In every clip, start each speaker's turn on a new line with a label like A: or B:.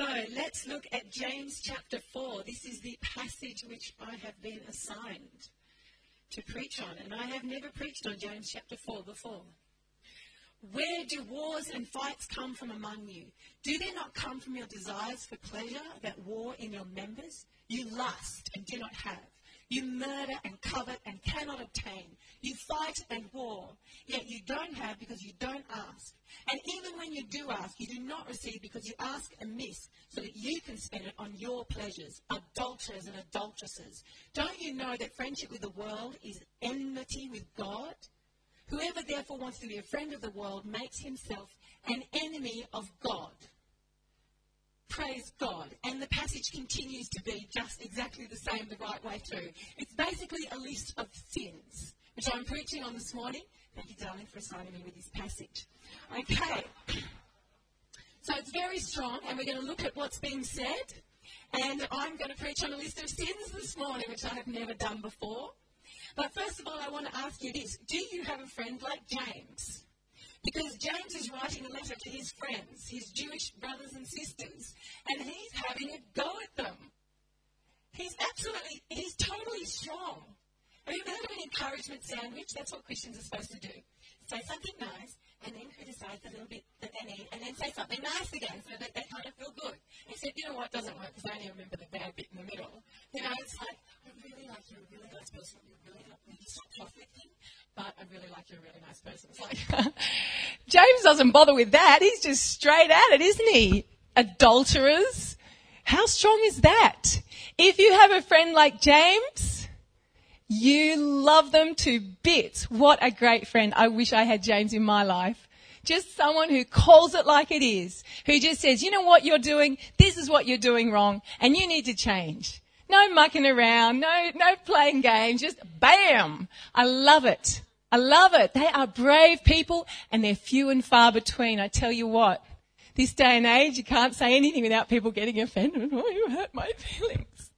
A: So let's look at James chapter 4. This is the passage which I have been assigned to preach on, and I have never preached on James chapter 4 before. Where do wars and fights come from among you? Do they not come from your desires for pleasure that war in your members? You lust and do not have. You murder and covet and cannot obtain. You fight and war, yet you don't have because you don't ask. And even when you do ask, you do not receive because you ask amiss, so that you can spend it on your pleasures, adulterers and adulteresses. Don't you know that friendship with the world is enmity with God? Whoever therefore wants to be a friend of the world makes himself an enemy of God. Praise God. And the passage continues to be just exactly the same the right way through. It's basically a list of sins, which I'm preaching on this morning. Thank you, darling, for assigning me with this passage. Okay. So it's very strong, and we're going to look at what's being said. And I'm going to preach on a list of sins this morning, which I have never done before. But first of all, I want to ask you this Do you have a friend like James? Because James is writing a letter to his friends, his Jewish brothers and sisters, and he's having a go at them. He's absolutely, he's totally strong. Have you ever heard of an encouragement sandwich? That's what Christians are supposed to do. Say something nice, and then criticize a little bit that they need, and then say something nice again so that they kind of feel good. Except, you know what doesn't work because I only remember the bad bit in the middle. You know, it's like, I really like you, a really nice person, you really like me, it's not perfect but I really like you're a really nice person. It's like,
B: James doesn't bother with that. He's just straight at it, isn't he? Adulterers. How strong is that? If you have a friend like James, you love them to bits. What a great friend. I wish I had James in my life. Just someone who calls it like it is, who just says, you know what you're doing? This is what you're doing wrong, and you need to change. No mucking around, no, no playing games, just bam! I love it. I love it. They are brave people and they're few and far between. I tell you what, this day and age, you can't say anything without people getting offended. Oh, you hurt my feelings.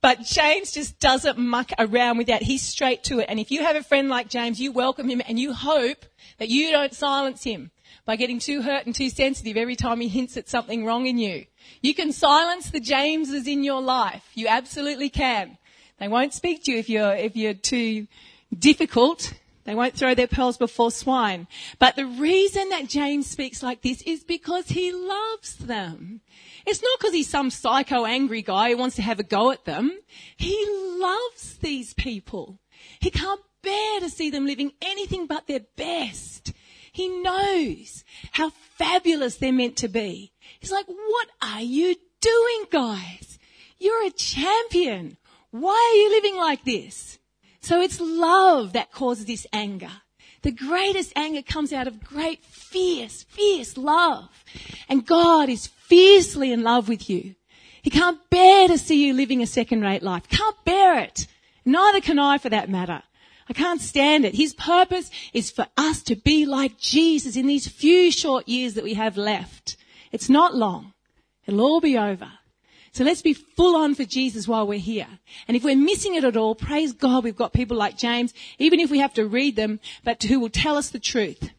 B: But James just doesn't muck around with that. He's straight to it. And if you have a friend like James, you welcome him and you hope that you don't silence him by getting too hurt and too sensitive every time he hints at something wrong in you. You can silence the Jameses in your life. You absolutely can. They won't speak to you if you're, if you're too difficult. They won't throw their pearls before swine. But the reason that James speaks like this is because he loves them. It's not because he's some psycho angry guy who wants to have a go at them. He loves these people. He can't bear to see them living anything but their best. He knows how fabulous they're meant to be. He's like, what are you doing, guys? You're a champion. Why are you living like this? So it's love that causes this anger. The greatest anger comes out of great, fierce, fierce love. And God is fiercely in love with you. He can't bear to see you living a second rate life. Can't bear it. Neither can I for that matter. I can't stand it. His purpose is for us to be like Jesus in these few short years that we have left. It's not long. It'll all be over. So let's be full on for Jesus while we're here. And if we're missing it at all, praise God we've got people like James, even if we have to read them, but who will tell us the truth.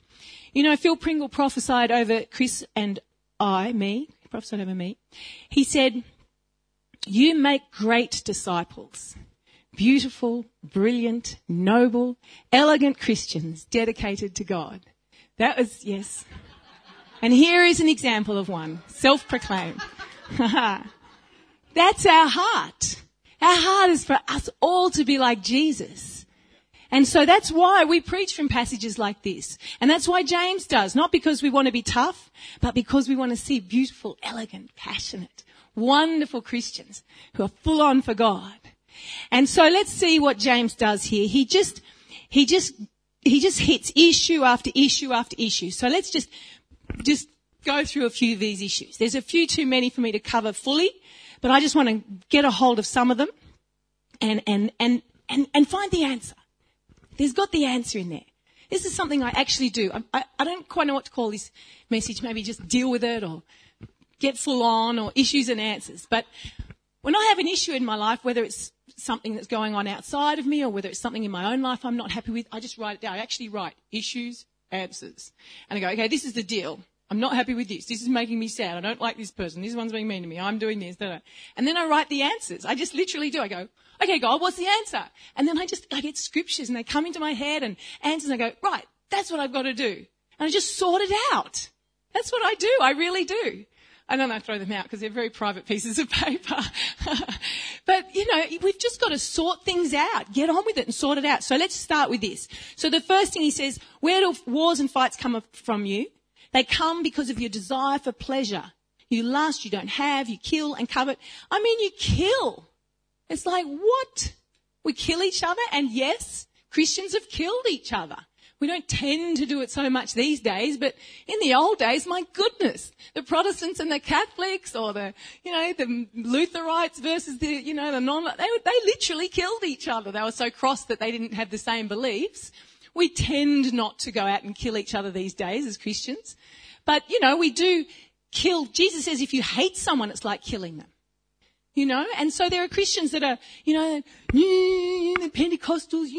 B: You know, Phil Pringle prophesied over Chris and I, me, prophesied over me. He said, you make great disciples. Beautiful, brilliant, noble, elegant Christians dedicated to God. That was, yes. And here is an example of one. Self-proclaimed. That's our heart. Our heart is for us all to be like Jesus. And so that's why we preach from passages like this. And that's why James does. Not because we want to be tough, but because we want to see beautiful, elegant, passionate, wonderful Christians who are full on for God. And so let's see what James does here. He just, he just, he just hits issue after issue after issue. So let's just, just go through a few of these issues. There's a few too many for me to cover fully. But I just want to get a hold of some of them and, and, and, and, and find the answer. There's got the answer in there. This is something I actually do. I, I, I don't quite know what to call this message. Maybe just deal with it or get full on or issues and answers. But when I have an issue in my life, whether it's something that's going on outside of me or whether it's something in my own life I'm not happy with, I just write it down. I actually write issues, answers. And I go, okay, this is the deal. I'm not happy with this. This is making me sad. I don't like this person. This one's being mean to me. I'm doing this. And then I write the answers. I just literally do. I go, okay, God, what's the answer? And then I just, I get scriptures and they come into my head and answers and I go, right, that's what I've got to do. And I just sort it out. That's what I do. I really do. I don't I throw them out because they're very private pieces of paper. but, you know, we've just got to sort things out. Get on with it and sort it out. So let's start with this. So the first thing he says, where do wars and fights come from you? They come because of your desire for pleasure. You lust, you don't have, you kill and covet. I mean, you kill. It's like, what? We kill each other? And yes, Christians have killed each other. We don't tend to do it so much these days, but in the old days, my goodness, the Protestants and the Catholics or the, you know, the Lutherites versus the, you know, the non, they, they literally killed each other. They were so cross that they didn't have the same beliefs. We tend not to go out and kill each other these days as Christians. But, you know, we do kill. Jesus says if you hate someone, it's like killing them. You know, and so there are Christians that are, you know, the Pentecostals,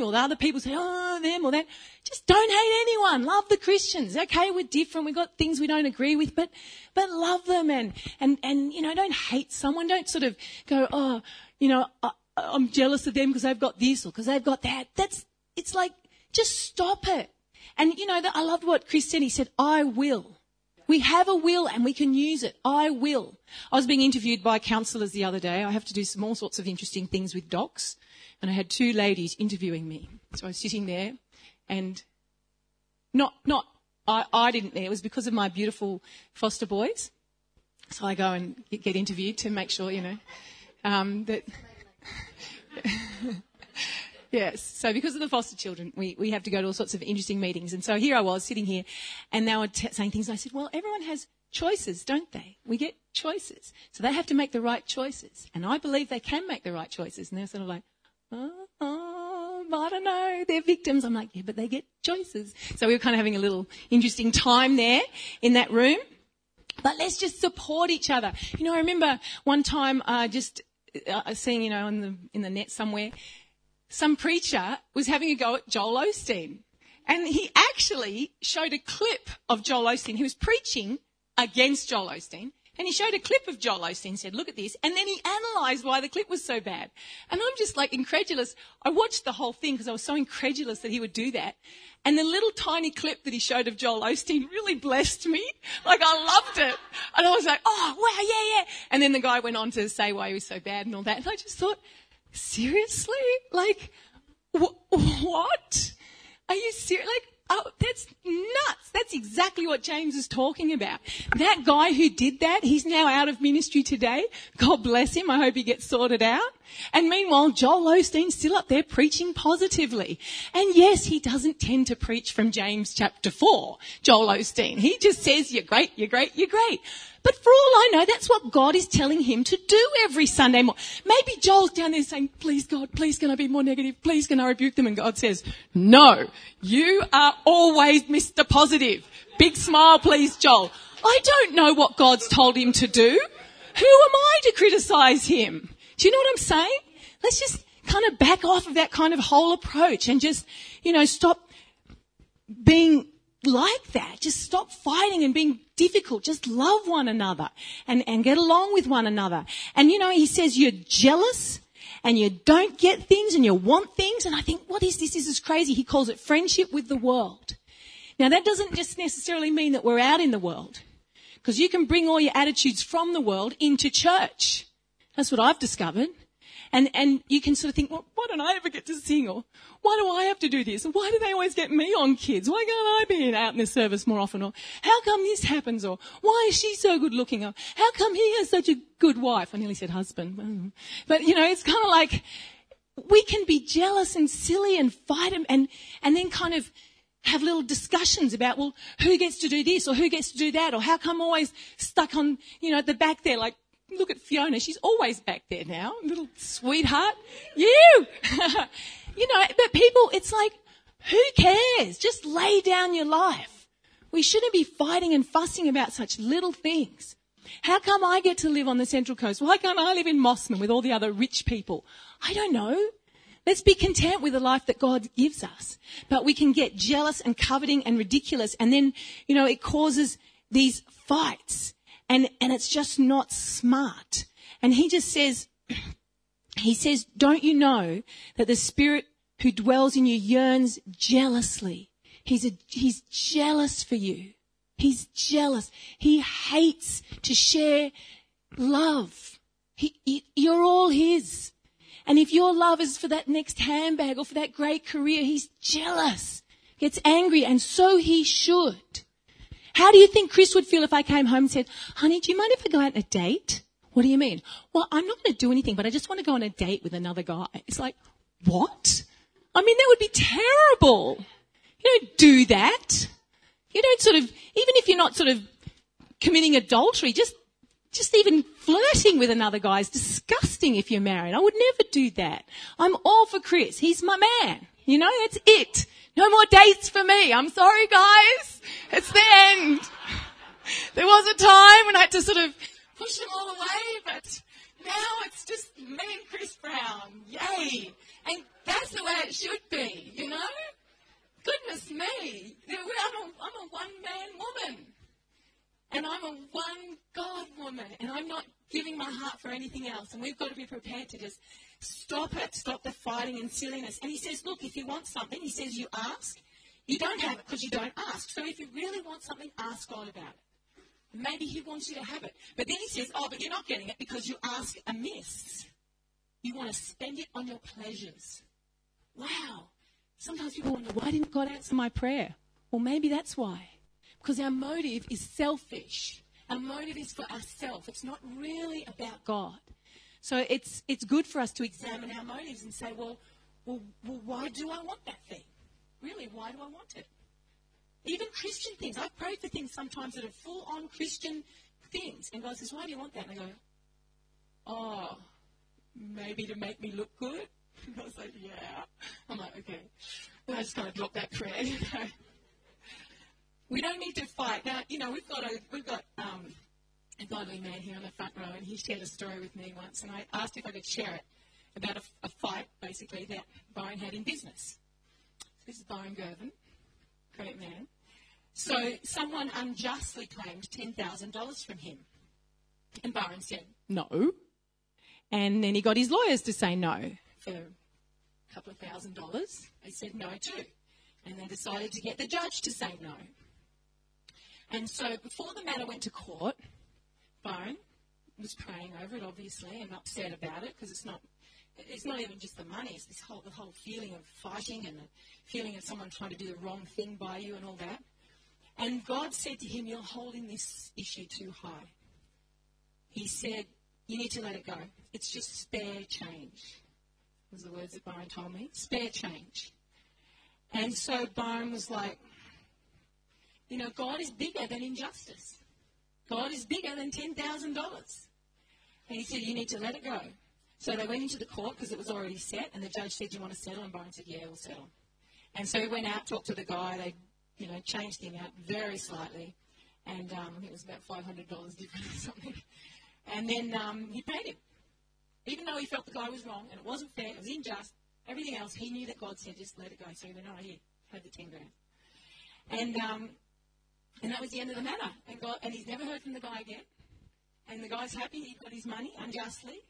B: or the other people say, oh, them or that. Just don't hate anyone. Love the Christians. Okay, we're different. We've got things we don't agree with, but, but love them and, and, and, you know, don't hate someone. Don't sort of go, oh, you know, I, I'm jealous of them because they've got this or because they've got that. That's, it's like, just stop it. And, you know, I loved what Chris said. He said, I will. We have a will and we can use it. I will. I was being interviewed by counsellors the other day. I have to do some all sorts of interesting things with DoCS. And I had two ladies interviewing me. So I was sitting there and not, not, I, I didn't there. It was because of my beautiful foster boys. So I go and get interviewed to make sure, you know, um, that. Yes. So because of the foster children, we, we have to go to all sorts of interesting meetings. And so here I was sitting here and they were t- saying things. I said, well, everyone has choices, don't they? We get choices. So they have to make the right choices. And I believe they can make the right choices. And they're sort of like, oh, oh, I don't know. They're victims. I'm like, yeah, but they get choices. So we were kind of having a little interesting time there in that room. But let's just support each other. You know, I remember one time, uh, just uh, seeing, you know, in the, in the net somewhere, some preacher was having a go at Joel Osteen. And he actually showed a clip of Joel Osteen. He was preaching against Joel Osteen. And he showed a clip of Joel Osteen said, look at this. And then he analysed why the clip was so bad. And I'm just like incredulous. I watched the whole thing because I was so incredulous that he would do that. And the little tiny clip that he showed of Joel Osteen really blessed me. Like I loved it. And I was like, oh wow, yeah, yeah. And then the guy went on to say why he was so bad and all that. And I just thought, seriously? Like, wh- what? Are you serious? Like, oh, that's nuts. That's exactly what James is talking about. That guy who did that, he's now out of ministry today. God bless him. I hope he gets sorted out. And meanwhile, Joel Osteen's still up there preaching positively. And yes, he doesn't tend to preach from James chapter 4, Joel Osteen. He just says, you're great, you're great, you're great. But for all I know, that's what God is telling him to do every Sunday morning. Maybe Joel's down there saying, please God, please can I be more negative? Please can I rebuke them? And God says, no, you are always Mr. Positive. Big smile, please, Joel. I don't know what God's told him to do. Who am I to criticize him? Do you know what I'm saying? Let's just kind of back off of that kind of whole approach and just, you know, stop being like that. Just stop fighting and being difficult. Just love one another and, and get along with one another. And you know, he says you're jealous and you don't get things and you want things. And I think, what is this? This is crazy. He calls it friendship with the world. Now that doesn't just necessarily mean that we're out in the world because you can bring all your attitudes from the world into church. That's what I've discovered. And, and you can sort of think, well, why don't I ever get to sing? Or why do I have to do this? why do they always get me on kids? Why can't I be out in the service more often? Or how come this happens? Or why is she so good looking? Or how come he has such a good wife? I nearly said husband. But you know, it's kind of like we can be jealous and silly and fight and, and, and then kind of have little discussions about, well, who gets to do this or who gets to do that or how come I'm always stuck on, you know, at the back there like look at Fiona. She's always back there now. Little sweetheart. You! you know, but people, it's like, who cares? Just lay down your life. We shouldn't be fighting and fussing about such little things. How come I get to live on the Central Coast? Why can't I live in Mosman with all the other rich people? I don't know. Let's be content with the life that God gives us. But we can get jealous and coveting and ridiculous and then, you know, it causes these fights and, and it's just not smart. And he just says, he says, don't you know that the spirit who dwells in you yearns jealously? He's a, he's jealous for you. He's jealous. He hates to share love. He, he, you're all his. And if your love is for that next handbag or for that great career, he's jealous, gets angry, and so he should. How do you think Chris would feel if I came home and said, honey, do you mind if I go out on a date? What do you mean? Well, I'm not going to do anything, but I just want to go on a date with another guy. It's like, what? I mean, that would be terrible. You don't do that. You don't sort of, even if you're not sort of committing adultery, just just even flirting with another guy is disgusting if you're married. I would never do that. I'm all for Chris. He's my man. You know, that's it. No more dates for me. I'm sorry, guys. It's the end. There was a time when I had to sort of push them all away, but now it's just me and Chris Brown. Yay. And that's the way it should be, you know? Goodness me. I'm a, I'm a one man woman. And I'm a one God woman, and I'm not giving my heart for anything else. And we've got to be prepared to just stop it, stop the fighting and silliness. And he says, look, if you want something, he says, you ask. You don't have it because you don't ask. So if you really want something, ask God about it. Maybe he wants you to have it. But then he says, oh, but you're not getting it because you ask amiss. You want to spend it on your pleasures. Wow. Sometimes people wonder, why didn't God answer my prayer? Well, maybe that's why. Because our motive is selfish. Our motive is for ourselves. It's not really about God. So it's, it's good for us to examine our motives and say, well, well, well, why do I want that thing? Really, why do I want it? Even Christian things. I've prayed for things sometimes that are full on Christian things. And God says, why do you want that? And I go, oh, maybe to make me look good? And I was like, yeah. I'm like, okay. I just kind of dropped that prayer, you know. We don't need to fight. Now, you know, we've got a, we've got um, a godly man here in the front row, and he shared a story with me once, and I asked if I could share it about a, a fight, basically, that Byron had in business. This is Byron Gervin, great man. So someone unjustly claimed $10,000 from him. And Byron said, no. And then he got his lawyers to say no for a couple of thousand dollars. They said no too. And they decided to get the judge to say no. And so before the matter went to court, Byron was praying over it, obviously, and upset about it because it's not. It's not even just the money; it's this whole the whole feeling of fighting and the feeling of someone trying to do the wrong thing by you and all that. And God said to him, "You're holding this issue too high." He said, "You need to let it go. It's just spare change." Was the words that Byron told me. Spare change. And so Byron was like, you know, God is bigger than injustice. God is bigger than $10,000. And he said, you need to let it go. So they went into the court because it was already set, and the judge said, do you want to settle? And Byron said, yeah, we'll settle. And so he went out, talked to the guy. They, you know, changed him out very slightly. And um, it was about $500 different or something. And then um, he paid him. Even though he felt the guy was wrong and it wasn't fair, it was unjust, everything else, he knew that God said, just let it go. So he went, oh, here, have the 10 grand. And um, and that was the end of the matter. And, God, and he's never heard from the guy again. And the guy's happy he got his money unjustly.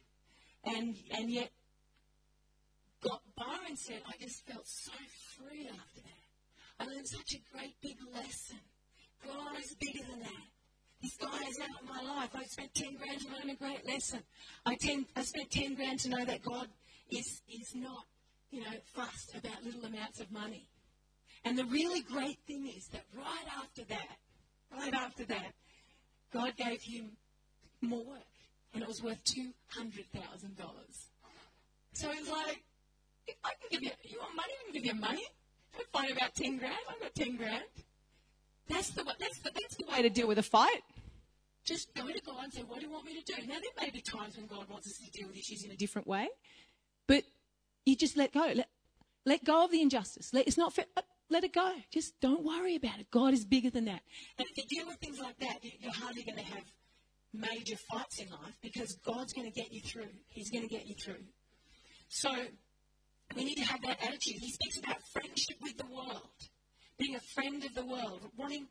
B: And, and yet, God, Byron said, I just felt so free after that. I learned such a great big lesson. God is bigger than that. This guy is out of my life. I spent 10 grand to learn a great lesson. I, ten, I spent 10 grand to know that God is, is not, you know, fussed about little amounts of money. And the really great thing is that right after that, right after that, God gave him more. And it was worth $200,000. So he's like, if I can give you, you want money? I can give you money. I'm fine about 10 grand. I've got 10 grand. That's the, that's, the, that's the way to deal with a fight. Just go to God and say, what do you want me to do? Now, there may be times when God wants us to deal with issues in a different way, but you just let go. Let, let go of the injustice. Let, it's not fair. Let it go. Just don't worry about it. God is bigger than that. And if you deal with things like that, you're hardly going to have major fights in life because God's going to get you through. He's going to get you through. So we need to have that attitude. He speaks about friendship with the world, being a friend of the world, wanting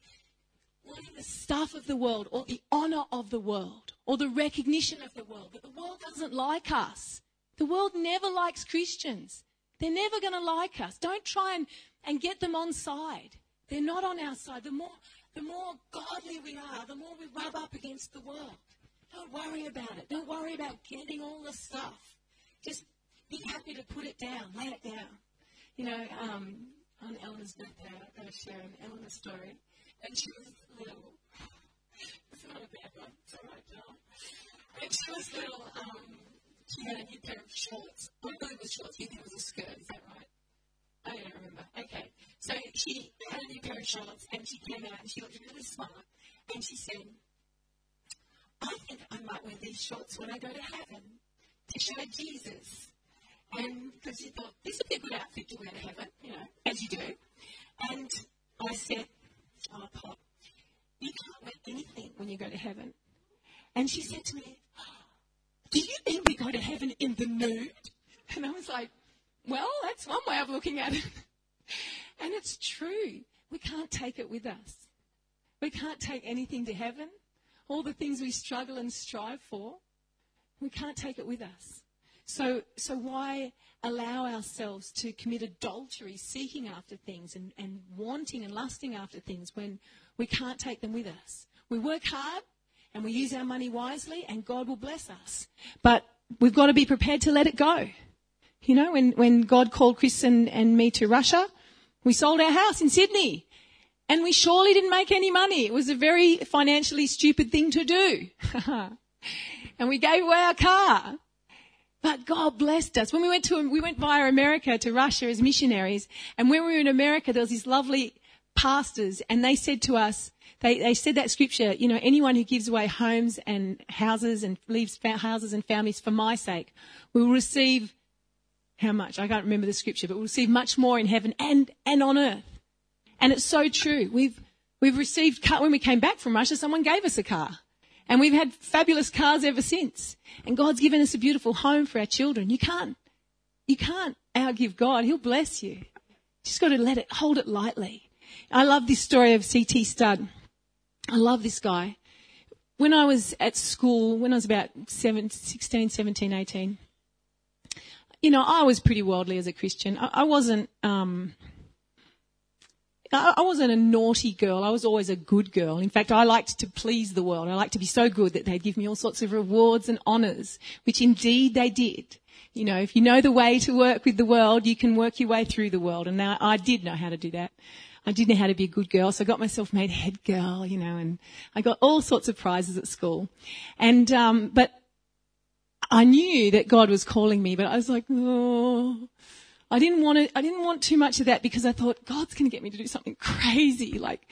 B: wanting the stuff of the world or the honor of the world or the recognition of the world. But the world doesn't like us. The world never likes Christians. They're never going to like us. Don't try and, and get them on side. They're not on our side. The more, the more godly we are, the more we rub up against the world. Don't worry about it. Don't worry about getting all the stuff. Just be happy to put it down, lay it down. You know, um, on Eleanor's birthday, I'm going to share an Eleanor story. And she was little. It's not a bad one. It's all right, John. And she was little. Um, she had a new pair of shorts. I believe it was shorts. You think it was a skirt. Is that right? I don't remember. Okay. So she had a new pair of shorts and she came out and she looked really smart. And she said, I think I might wear these shorts when I go to heaven to show Jesus. And because she thought, this would be a good outfit to wear to heaven, you know, as you do. And I said, oh, Pop, you can't wear anything when you go to heaven. And she said to me, do you mean we go to heaven in the nude? And I was like, well, that's one way of looking at it. And it's true. We can't take it with us. We can't take anything to heaven. All the things we struggle and strive for, we can't take it with us. So, so why allow ourselves to commit adultery, seeking after things and, and wanting and lusting after things when we can't take them with us? We work hard and we use our money wisely and God will bless us. But we've got to be prepared to let it go. You know, when, when God called Chris and, and me to Russia, we sold our house in Sydney. And we surely didn't make any money. It was a very financially stupid thing to do. and we gave away our car. But God blessed us. When we went to, we went via America to Russia as missionaries. And when we were in America, there was these lovely pastors and they said to us, they, they said that scripture, you know, anyone who gives away homes and houses and leaves houses and families for my sake will receive how much? I can't remember the scripture, but we'll receive much more in heaven and, and on earth. And it's so true. We've, we've received, car, when we came back from Russia, someone gave us a car. And we've had fabulous cars ever since. And God's given us a beautiful home for our children. You can't, you can't outgive God. He'll bless you. Just got to let it, hold it lightly. I love this story of C.T. Studd. I love this guy. When I was at school, when I was about 7, 16, 17, 18, you know, I was pretty worldly as a Christian. I, I wasn't, um, I, wasn't a naughty girl. I was always a good girl. In fact, I liked to please the world. I liked to be so good that they'd give me all sorts of rewards and honours, which indeed they did. You know, if you know the way to work with the world, you can work your way through the world. And now I did know how to do that. I did know how to be a good girl, so I got myself made head girl, you know, and I got all sorts of prizes at school. And, um, but I knew that God was calling me, but I was like, oh, I didn't want to, I didn't want too much of that because I thought God's going to get me to do something crazy, like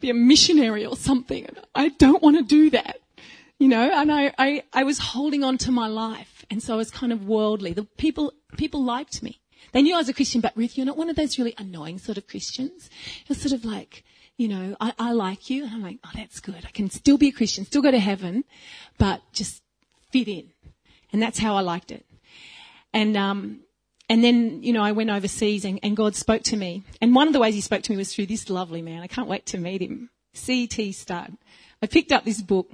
B: be a missionary or something. I don't want to do that, you know, and I, I, I was holding on to my life. And so I was kind of worldly. The people, people liked me. They knew I was a Christian, but Ruth, you're not one of those really annoying sort of Christians. You're sort of like, you know, I, I like you. And I'm like, oh, that's good. I can still be a Christian, still go to heaven, but just fit in. And that's how I liked it. And, um, and then, you know, I went overseas and, and God spoke to me. And one of the ways he spoke to me was through this lovely man. I can't wait to meet him. C.T. Studd. I picked up this book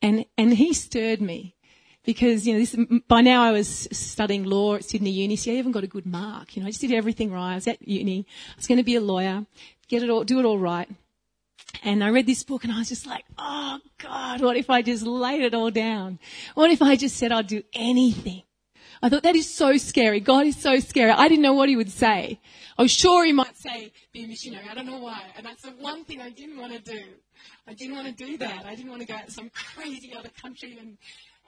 B: and, and he stirred me because, you know, this, by now I was studying law at Sydney Uni, so I even got a good mark. You know, I just did everything right. I was at uni. I was going to be a lawyer, get it all, do it all right. And I read this book and I was just like, oh God, what if I just laid it all down? What if I just said I'd do anything? I thought that is so scary. God is so scary. I didn't know what he would say. I was sure he might say, be a missionary. I don't know why. And that's the one thing I didn't want to do. I didn't want to do that. I didn't want to go out to some crazy other country and,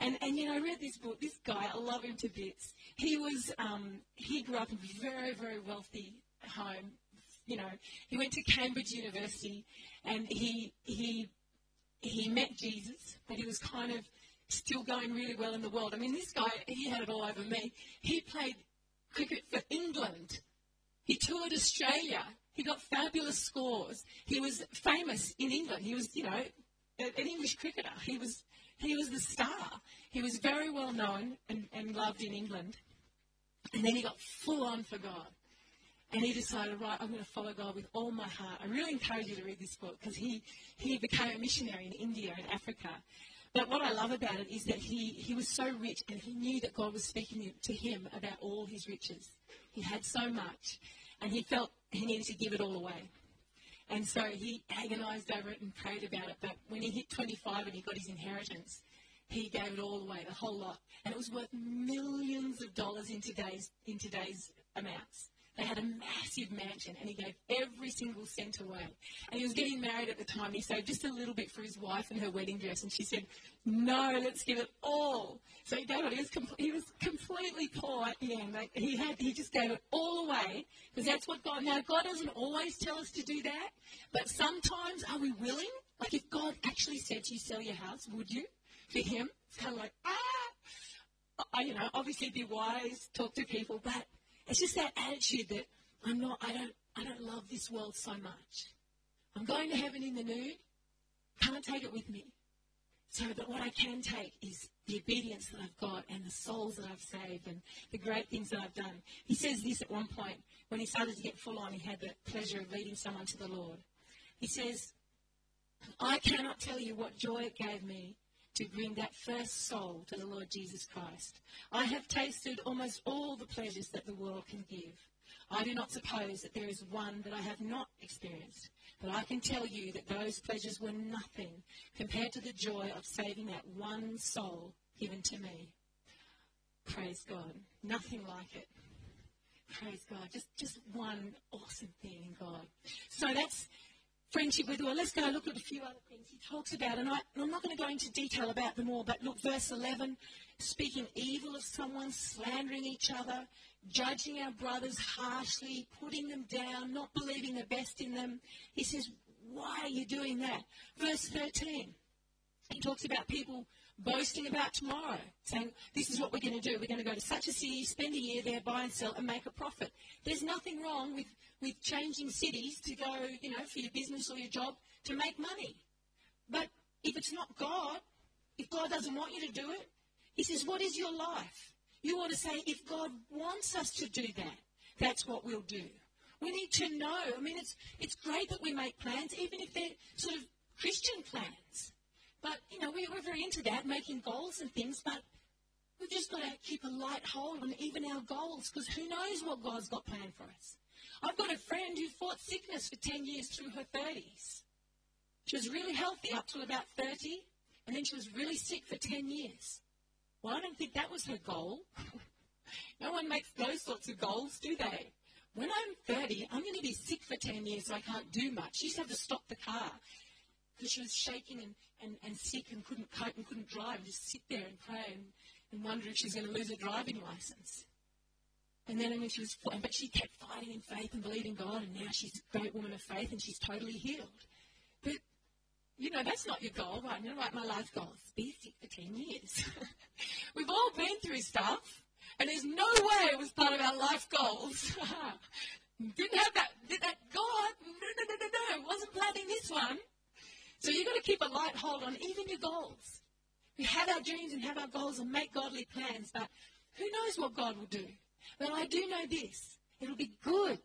B: and, and you know, I read this book. This guy, I love him to bits. He was, um, he grew up in a very, very wealthy home. You know, he went to Cambridge University and he, he, he met Jesus, but he was kind of still going really well in the world. I mean, this guy, he had it all over me. He played cricket for England. He toured Australia. He got fabulous scores. He was famous in England. He was, you know, an English cricketer. He was, he was the star. He was very well known and, and loved in England. And then he got full on for God.
A: And he decided, right, I'm going to follow God with all my heart. I really encourage you to read this book because he, he became a missionary in India and Africa. But what I love about it is that he, he was so rich and he knew that God was speaking to him about all his riches. He had so much and he felt he needed to give it all away. And so he agonized over it and prayed about it. But when he hit 25 and he got his inheritance, he gave it all away, the whole lot. And it was worth millions of dollars in today's, in today's amounts. They had a massive mansion and he gave every single cent away. And he was getting married at the time. He saved just a little bit for his wife and her wedding dress. And she said, no, let's give it all. So he gave it. He was, com- he was completely poor at the end. Like he had, he just gave it all away because that's what God, now God doesn't always tell us to do that. But sometimes are we willing? Like if God actually said to you, sell your house, would you? For him, it's kind of like, ah, I, you know, obviously be wise, talk to people, but it's just that attitude that I'm not, I don't, I don't love this world so much. I'm going to heaven in the nude. Can't take it with me. So, but what I can take is the obedience that I've got and the souls that I've saved and the great things that I've done. He says this at one point when he started to get full on, he had the pleasure of leading someone to the Lord. He says, I cannot tell you what joy it gave me to bring that first soul to the Lord Jesus Christ. I have tasted almost all the pleasures that the world can give. I do not suppose that there is one that I have not experienced, but I can tell you that those pleasures were nothing compared to the joy of saving that one soul given to me. Praise God. Nothing like it. Praise God. Just, just one awesome thing in God. So that's friendship with, well, let's go look at a few other things he talks about. And I, am not going to go into detail about them all, but look, verse 11, speaking evil of someone, slandering each other, judging our brothers harshly, putting them down, not believing the best in them. He says, why are you doing that? Verse 13, he talks about people boasting about tomorrow, saying, This is what we're going to do. We're going to go to such a city, spend a year there, buy and sell, and make a profit. There's nothing wrong with, with changing cities to go, you know, for your business or your job to make money. But if it's not God, if God doesn't want you to do it, He says, What is your life? You ought to say, If God wants us to do that, that's what we'll do. We need to know. I mean, it's, it's great that we make plans, even if they're sort of Christian plans. But, you know, we, we're very into that, making goals and things, but we've just got to keep a light hold on even our goals, because who knows what God's got planned for us. I've got a friend who fought sickness for 10 years through her 30s. She was really healthy up till about 30, and then she was really sick for 10 years. Well, I don't think that was her goal. no one makes those sorts of goals, do they? When I'm 30, I'm going to be sick for 10 years, so I can't do much. She to have to stop the car because she was shaking and, and, and sick and couldn't cope and couldn't drive, and just sit there and pray and, and wonder if she's going to lose her driving license. And then, I mean, she was, but she kept fighting in faith and believing God, and now she's a great woman of faith and she's totally healed. But, you know, that's not your goal, right? You know, right? My life goal is be sick for 10 years. We've all been through stuff, and there's no way it was part of our life goals. Didn't have that, did that God, no, no, no, no, no, wasn't planning this one. So you've got to keep a light hold on even your goals. We have our dreams and have our goals and make godly plans, but who knows what God will do? But I do know this. It'll be good.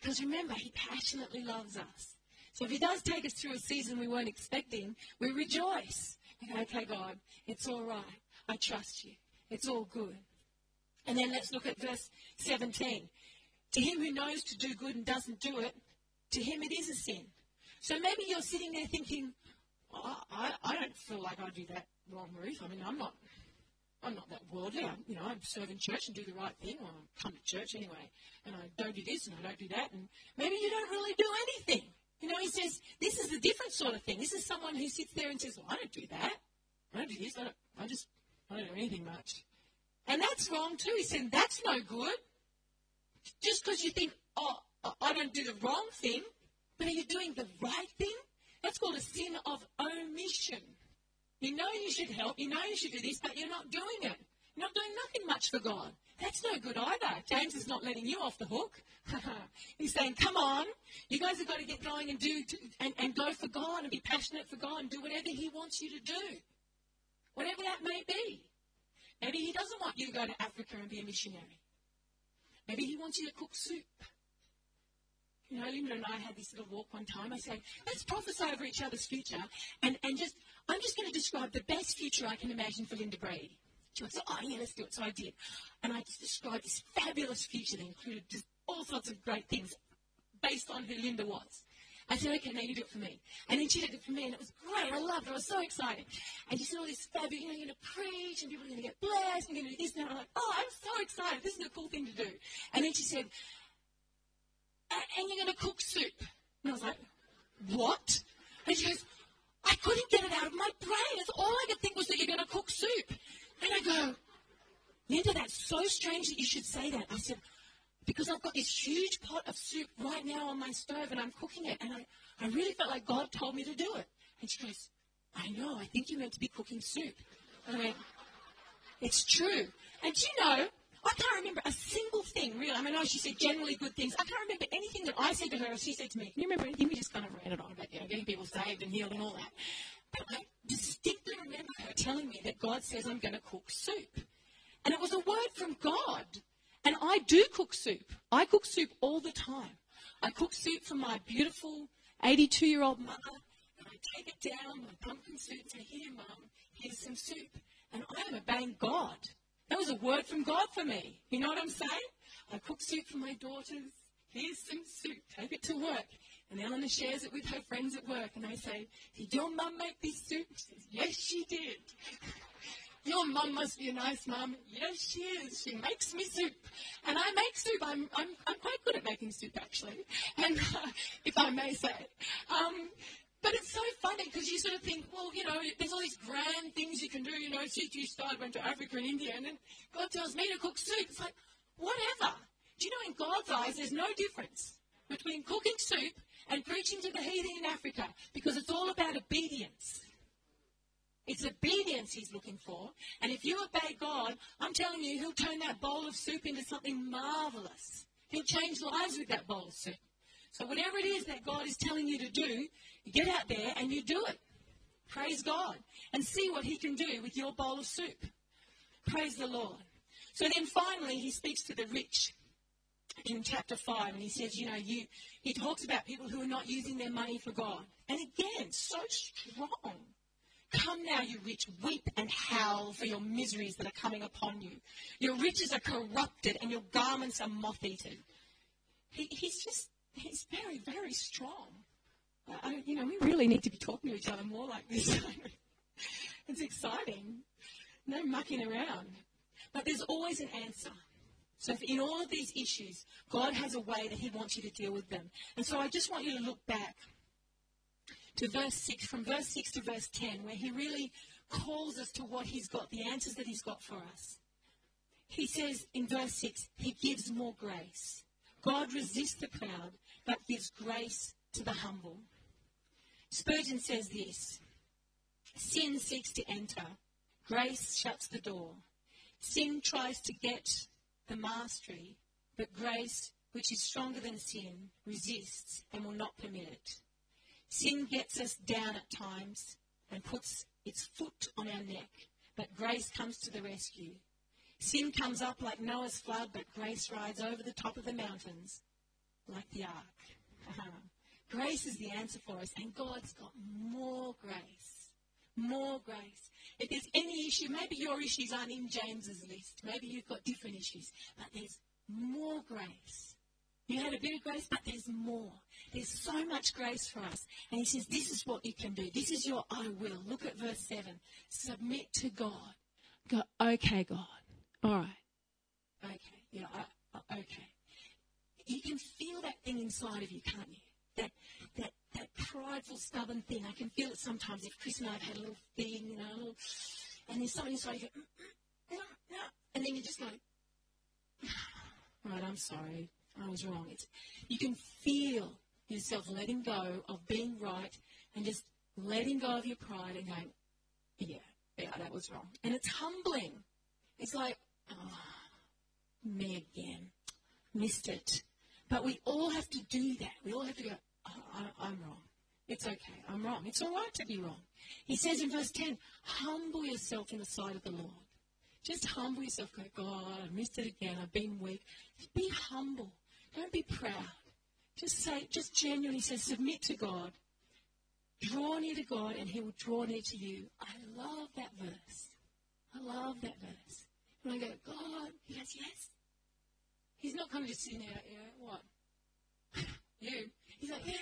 A: Because remember, He passionately loves us. So if He does take us through a season we weren't expecting, we rejoice. And okay, God, it's all right. I trust you. It's all good. And then let's look at verse 17. To him who knows to do good and doesn't do it, to him it is a sin. So maybe you're sitting there thinking, oh, I, I don't feel like I do that wrong, Ruth. I mean, I'm not, I'm not that worldly. I, you know, I serve in church and do the right thing, or I come to church anyway, and I don't do this and I don't do that, and maybe you don't really do anything. You know, he says this is a different sort of thing. This is someone who sits there and says, well, I don't do that. I don't do this. I, don't, I just, I don't do anything much. And that's wrong too. He said, that's no good. Just because you think, oh, I don't do the wrong thing, but are you doing the right thing? That's called a sin of omission. You know you should help, you know you should do this, but you're not doing it. You're not doing nothing much for God. That's no good either. James is not letting you off the hook. He's saying, come on, you guys have got to get going and do and, and go for God and be passionate for God and do whatever He wants you to do. Whatever that may be. Maybe He doesn't want you to go to Africa and be a missionary. Maybe He wants you to cook soup. You know, Linda and I had this little walk one time. I said, let's prophesy over each other's future and, and just, I'm just going to describe the best future I can imagine for Linda Brady. She went, oh, yeah, let's do it. So I did. And I just described this fabulous future that included just all sorts of great things based on who Linda was. I said, okay, now you do it for me. And then she did it for me, and it was great. I loved it. I was so excited. And she said all this fabulous, you know, you're going to preach, and people are going to get blessed, and you're going to do this. And I'm like, oh, I'm so excited. This is a cool thing to do. And then she said, and you're going to cook soup. And I was like, what? And she goes, I couldn't get it out of my brain. It's all I could think was that you're going to cook soup. And I go, Linda, that's so strange that you should say that. I said, because I've got this huge pot of soup right now on my stove and I'm cooking it. And I, I really felt like God told me to do it. And she goes, I know, I think you're meant to be cooking soup. And I went, it's true. And you know, I can't remember a single thing, really. I mean, I know she said generally good things. I can't remember anything that I said to her or she said to me. Can you remember anything? We just kind of ran it on about, you know, getting people saved and healed and all that. But I distinctly remember her telling me that God says I'm going to cook soup. And it was a word from God. And I do cook soup. I cook soup all the time. I cook soup for my beautiful 82 year old mother. And I take it down, my pumpkin soup, and say, Here, Mum, here's some soup. And I am obeying God. That was a word from God for me. You know what I'm saying? I cook soup for my daughters. Here's some soup. Take it to work. And Eleanor shares it with her friends at work. And I say, Did your mum make this soup? She says, Yes, she did. Your mum must be a nice mum. Yes, she is. She makes me soup. And I make soup. I'm, I'm, I'm quite good at making soup, actually. And uh, if I may say. Um, but it's so funny because you sort of think, well, you know, there's all these grand things you can do. You know, C.T. Studd went to Africa and India, and then God tells me to cook soup. It's like, whatever. Do you know, in God's eyes, there's no difference between cooking soup and preaching to the heathen in Africa because it's all about obedience. It's obedience he's looking for. And if you obey God, I'm telling you, he'll turn that bowl of soup into something marvelous. He'll change lives with that bowl of soup. So whatever it is that God is telling you to do, get out there and you do it. Praise God. And see what he can do with your bowl of soup. Praise the Lord. So then finally he speaks to the rich in chapter 5 and he says, you know, you he talks about people who are not using their money for God. And again, so strong. Come now, you rich, weep and howl for your miseries that are coming upon you. Your riches are corrupted and your garments are moth eaten. He, he's just, he's very, very strong. I, you know, we really need to be talking to each other more like this. it's exciting. No mucking around. But there's always an answer. So in all of these issues, God has a way that He wants you to deal with them. And so I just want you to look back to verse 6, from verse 6 to verse 10, where he really calls us to what he's got, the answers that he's got for us. He says in verse 6, he gives more grace. God resists the proud, but gives grace to the humble. Spurgeon says this Sin seeks to enter, grace shuts the door. Sin tries to get the mastery, but grace, which is stronger than sin, resists and will not permit it. Sin gets us down at times and puts its foot on our neck, but grace comes to the rescue. Sin comes up like Noah's flood, but grace rides over the top of the mountains like the ark. Uh-huh. Grace is the answer for us, and God's got more grace. More grace. If there's any issue, maybe your issues aren't in James's list. Maybe you've got different issues, but there's more grace. You had a bit of grace, but there's more. There's so much grace for us. And he says, This is what you can do. This is your I will. Look at verse 7. Submit to God. Go, okay, God. All right. Okay. Yeah, I, okay. You can feel that thing inside of you, can't you? That, that, that prideful, stubborn thing. I can feel it sometimes. If Chris and I have had a little thing, you know, and there's something inside you, go, mm, mm, no. And then you just go, right, I'm sorry. I was wrong. It's, you can feel yourself letting go of being right and just letting go of your pride and going, yeah, yeah, that was wrong. And it's humbling. It's like, oh, me again. Missed it. But we all have to do that. We all have to go, I, I'm wrong. It's okay. I'm wrong. It's all right to be wrong. He says in verse 10, humble yourself in the sight of the Lord. Just humble yourself. Go, God, I missed it again. I've been weak. Be humble. Don't be proud. Just say, just genuinely say, submit to God. Draw near to God and he will draw near to you. I love that verse. I love that verse. And I go, God, he goes, yes. He's not kind of just sitting there, yeah, what? you. He's like, yeah.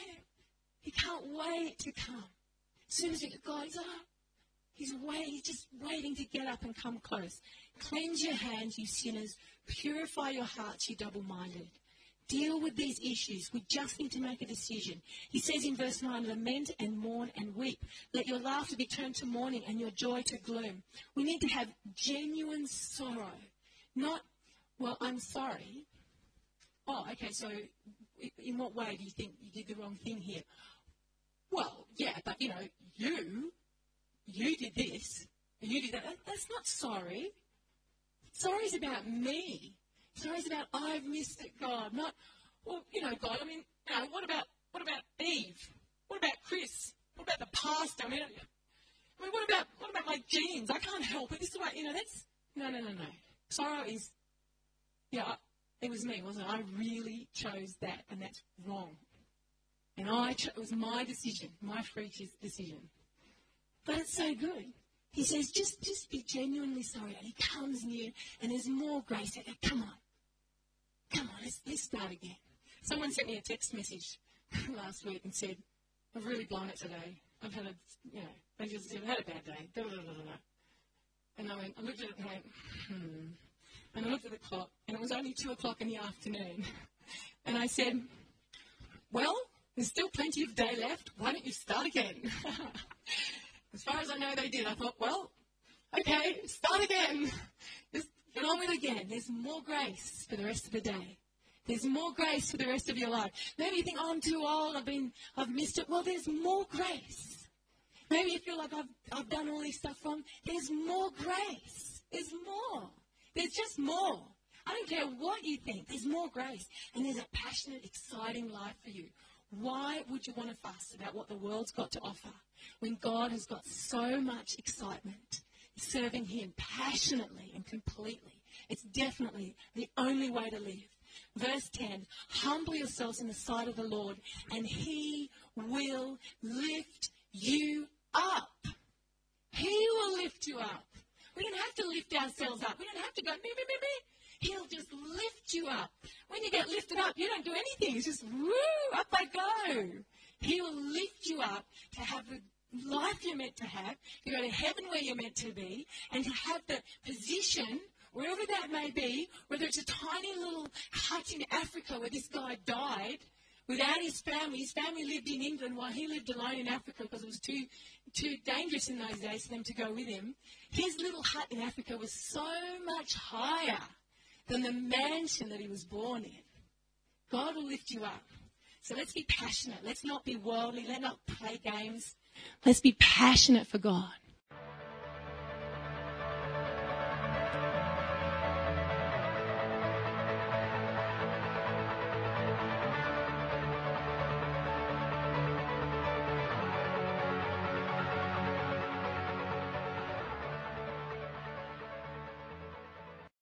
A: He can't wait to come. As soon as we get God, he's like, He's waiting, he's just waiting to get up and come close. Cleanse your hands, you sinners. Purify your hearts, you double minded. Deal with these issues. We just need to make a decision. He says in verse 9, lament and mourn and weep. Let your laughter be turned to mourning and your joy to gloom. We need to have genuine sorrow. Not, well, I'm sorry. Oh, okay, so in what way do you think you did the wrong thing here? Well, yeah, but you know, you, you did this, and you did that. That's not sorry. Sorry's about me. Sorry's about I've missed it, God. Not, well, you know, God. I mean, you know, what about what about Eve? What about Chris? What about the pastor? I mean, I mean, what about what about my genes? I can't help it. This is what you know. That's no, no, no, no. Sorrow is, yeah, it was me, wasn't it? I really chose that, and that's wrong. And I cho- it was my decision, my free decision. But it's so good. He says, just, just be genuinely sorry. And he comes near, and there's more grace. Come on. Come on, let's, let's start again. Someone sent me a text message last week and said, I've really blown it today. I've had a, you know, they just said, I've had a bad day. Blah, blah, blah, and I went, I looked at it and went, hmm. And I looked at the clock, and it was only two o'clock in the afternoon. And I said, well, there's still plenty of day left. Why don't you start again? As far as I know, they did. I thought, well, okay, start again. Just get on with it again. There's more grace for the rest of the day. There's more grace for the rest of your life. Maybe you think, oh, I'm too old. I've been, I've missed it. Well, there's more grace. Maybe you feel like I've, I've done all this stuff wrong. There's more grace. There's more. There's just more. I don't care what you think. There's more grace. And there's a passionate, exciting life for you. Why would you want to fuss about what the world's got to offer when God has got so much excitement serving Him passionately and completely? It's definitely the only way to live. Verse 10 Humble yourselves in the sight of the Lord, and He will lift you up. He will lift you up. Have to lift ourselves up. We don't have to go, me, me, me, me. He'll just lift you up. When you get lifted up, you don't do anything. It's just, woo, up I go. He will lift you up to have the life you're meant to have, to go to heaven where you're meant to be, and to have the position, wherever that may be, whether it's a tiny little hut in Africa where this guy died without his family. His family lived in England while he lived alone in Africa because it was too, too dangerous in those days for them to go with him. His little hut in Africa was so much higher than the mansion that he was born in. God will lift you up. So let's be passionate. Let's not be worldly. Let's not play games. Let's be passionate for God.